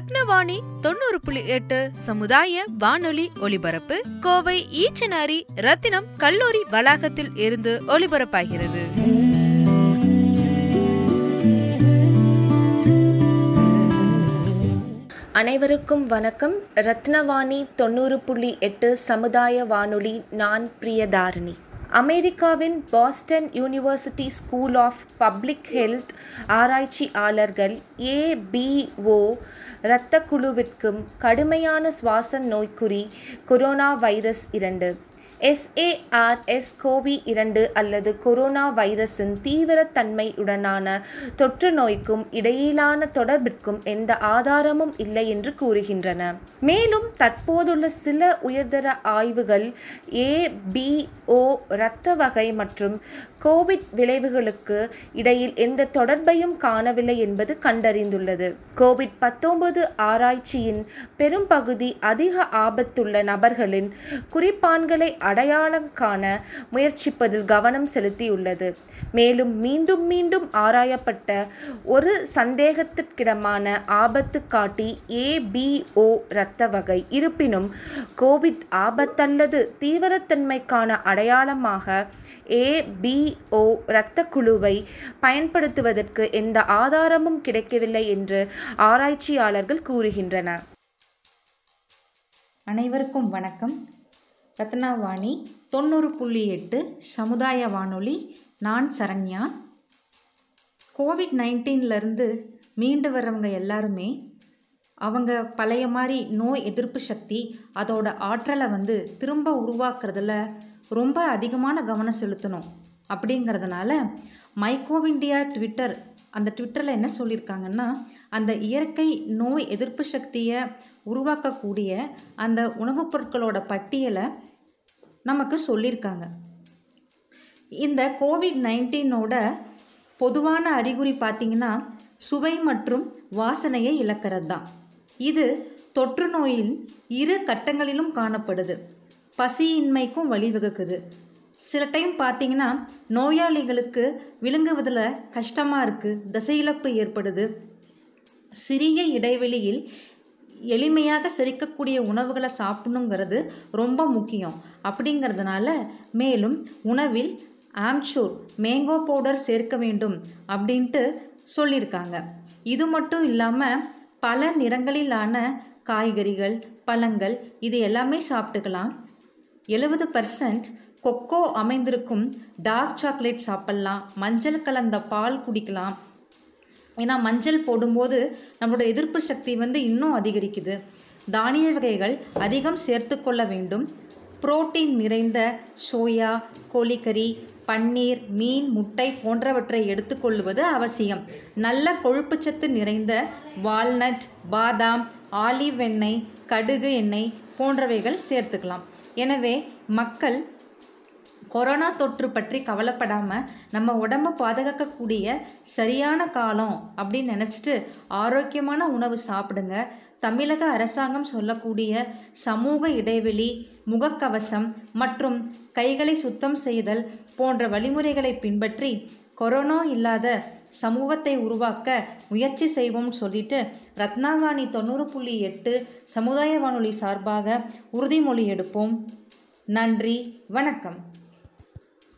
ரத்னவாணி தொண்ணூறு புள்ளி எட்டு சமுதாய வானொலி ஒலிபரப்பு கோவை ஈச்சனாரி ரத்தினம் கல்லூரி வளாகத்தில் இருந்து ஒலிபரப்பாகிறது. அனைவருக்கும் வணக்கம். ரத்னவாணி தொண்ணூறு புள்ளி எட்டு சமுதாய வானொலி நான் பிரியதாரணி. அமெரிக்காவின் Boston University School of Public Health ஆராய்ச்சியாளர்கள் ஏபிஓ இரத்த குழுவிற்கும் கடுமையான சுவாச நோய்க்குறி கொரோனா வைரஸ் இரண்டு. எஸ்ஏஆர்எஸ் கோவி இரண்டு அல்லது கொரோனா வைரஸின் தீவிரத்தன்மையுடனான தொற்று நோய்க்கும் இடையிலான தொடர்பிற்கும் எந்த ஆதாரமும் இல்லை என்று கூறுகின்றன. மேலும் தற்போதுள்ள சில உயர்தர ஆய்வுகள் ஏபிஓ இரத்த வகை மற்றும் கோவிட் விளைவுகளுக்கு இடையில் எந்த தொடர்பையும் காணவில்லை என்பது கண்டறிந்துள்ளது. கோவிட் பத்தொன்பது ஆராய்ச்சியின் பெரும்பகுதி அதிக ஆபத்துள்ள நபர்களின் குறிப்பான்களை அடையாளம் காண முயற்சிப்பதில் கவனம் செலுத்தியுள்ளது. மேலும் மீண்டும் மீண்டும் ஆராயப்பட்ட ஒரு சந்தேகத்திற்கிடமான ஆபத்து காட்டி ஏபிஓ இரத்த வகை. இருப்பினும் கோவிட் ஆபத்தல்லது தீவிரத்தன்மைக்கான அடையாளமாக ஏபிஓ இரத்த குழுவை பயன்படுத்துவதற்கு எந்த ஆதாரமும் கிடைக்கவில்லை என்று ஆராய்ச்சியாளர்கள் கூறுகின்றனர். அனைவருக்கும் வணக்கம். ரத்னாவாணி தொண்ணூறு புள்ளி எட்டு சமுதாய வானொலி நான் சரண்யா. கோவிட் நைன்டீன்லேருந்து மீண்டு வர்றவங்க எல்லாருமே அவங்க பழைய மாதிரி நோய் எதிர்ப்பு சக்தி அதோட ஆற்றலை வந்து திரும்ப உருவாக்குறதுல ரொம்ப அதிகமான கவனம் செலுத்தணும். அப்படிங்கிறதுனால மைக்கோவிண்டியா ட்விட்டர் அந்த ட்விட்டரில் என்ன சொல்லியிருக்காங்கன்னா அந்த இயற்கை நோய் எதிர்ப்பு சக்தியை உருவாக்கக்கூடிய அந்த உணவுப் பொருட்களோட பட்டியலை நமக்கு சொல்லியிருக்காங்க. இந்த கோவிட் நைன்டீனோட பொதுவான அறிகுறி பார்த்திங்கன்னா சுவை மற்றும் வாசனையை இழக்கிறது தான். இது தொற்று நோயில் இரு கட்டங்களிலும் காணப்படுது. பசியின்மைக்கும் வழிவகுக்குது. சில டைம் பார்த்தீங்கன்னா நோயாளிகளுக்கு விழுங்குவதில் கஷ்டமாக இருக்குது திசையிழப்பு ஏற்படுது. சிறிய இடைவெளியில் எளிமையாக செரிக்கக்கூடிய உணவுகளை சாப்பிடணுங்கிறது ரொம்ப முக்கியம். அப்படிங்கிறதுனால மேலும் உணவில் ஆம்ச்சூர் மேங்கோ பவுடர் சேர்க்க வேண்டும் அப்படின்ட்டு சொல்லியிருக்காங்க. இது மட்டும் இல்லாமல் பல நிறங்களிலான காய்கறிகள் பழங்கள் இது எல்லாமே சாப்பிட்டுக்கலாம். எழுபது பர்சன்ட் கொக்கோ அமைந்திருக்கும் டார்க் சாக்லேட் சாப்பிட்லாம். மஞ்சள் கலந்த பால் குடிக்கலாம். ஏன்னா மஞ்சள் போடும்போது நம்மளோட எதிர்ப்பு சக்தி வந்து இன்னும் அதிகரிக்குது. தானிய வகைகள் அதிகம் சேர்த்து கொள்ள வேண்டும். புரோட்டீன் நிறைந்த சோயா கோழிக்கறி பன்னீர் மீன் முட்டை போன்றவற்றை எடுத்துக்கொள்வது அவசியம். நல்ல கொழுப்புச்சத்து நிறைந்த வால்நட் பாதாம் ஆலிவ் எண்ணெய் கடுகு எண்ணெய் போன்றவைகள் சேர்த்துக்கலாம். எனவே மக்கள் கொரோனா தொற்று பற்றி கவலைப்படாமல் நம்ம உடம்பை பாதுகாக்கக்கூடிய சரியான காலம் அப்படின்னு நினச்சிட்டு ஆரோக்கியமான உணவு சாப்பிடுங்க. தமிழக அரசாங்கம் சொல்லக்கூடிய சமூக இடைவெளி முகக்கவசம் மற்றும் கைகளை சுத்தம் செய்தல் போன்ற வழிமுறைகளை பின்பற்றி கொரோனா இல்லாத சமூகத்தை உருவாக்க முயற்சி செய்வோம்னு சொல்லிட்டு ரத்னாவாணி தொண்ணூறு புள்ளி எட்டு சமுதாய வானொலி சார்பாக உறுதிமொழி எடுப்போம். நன்றி வணக்கம்.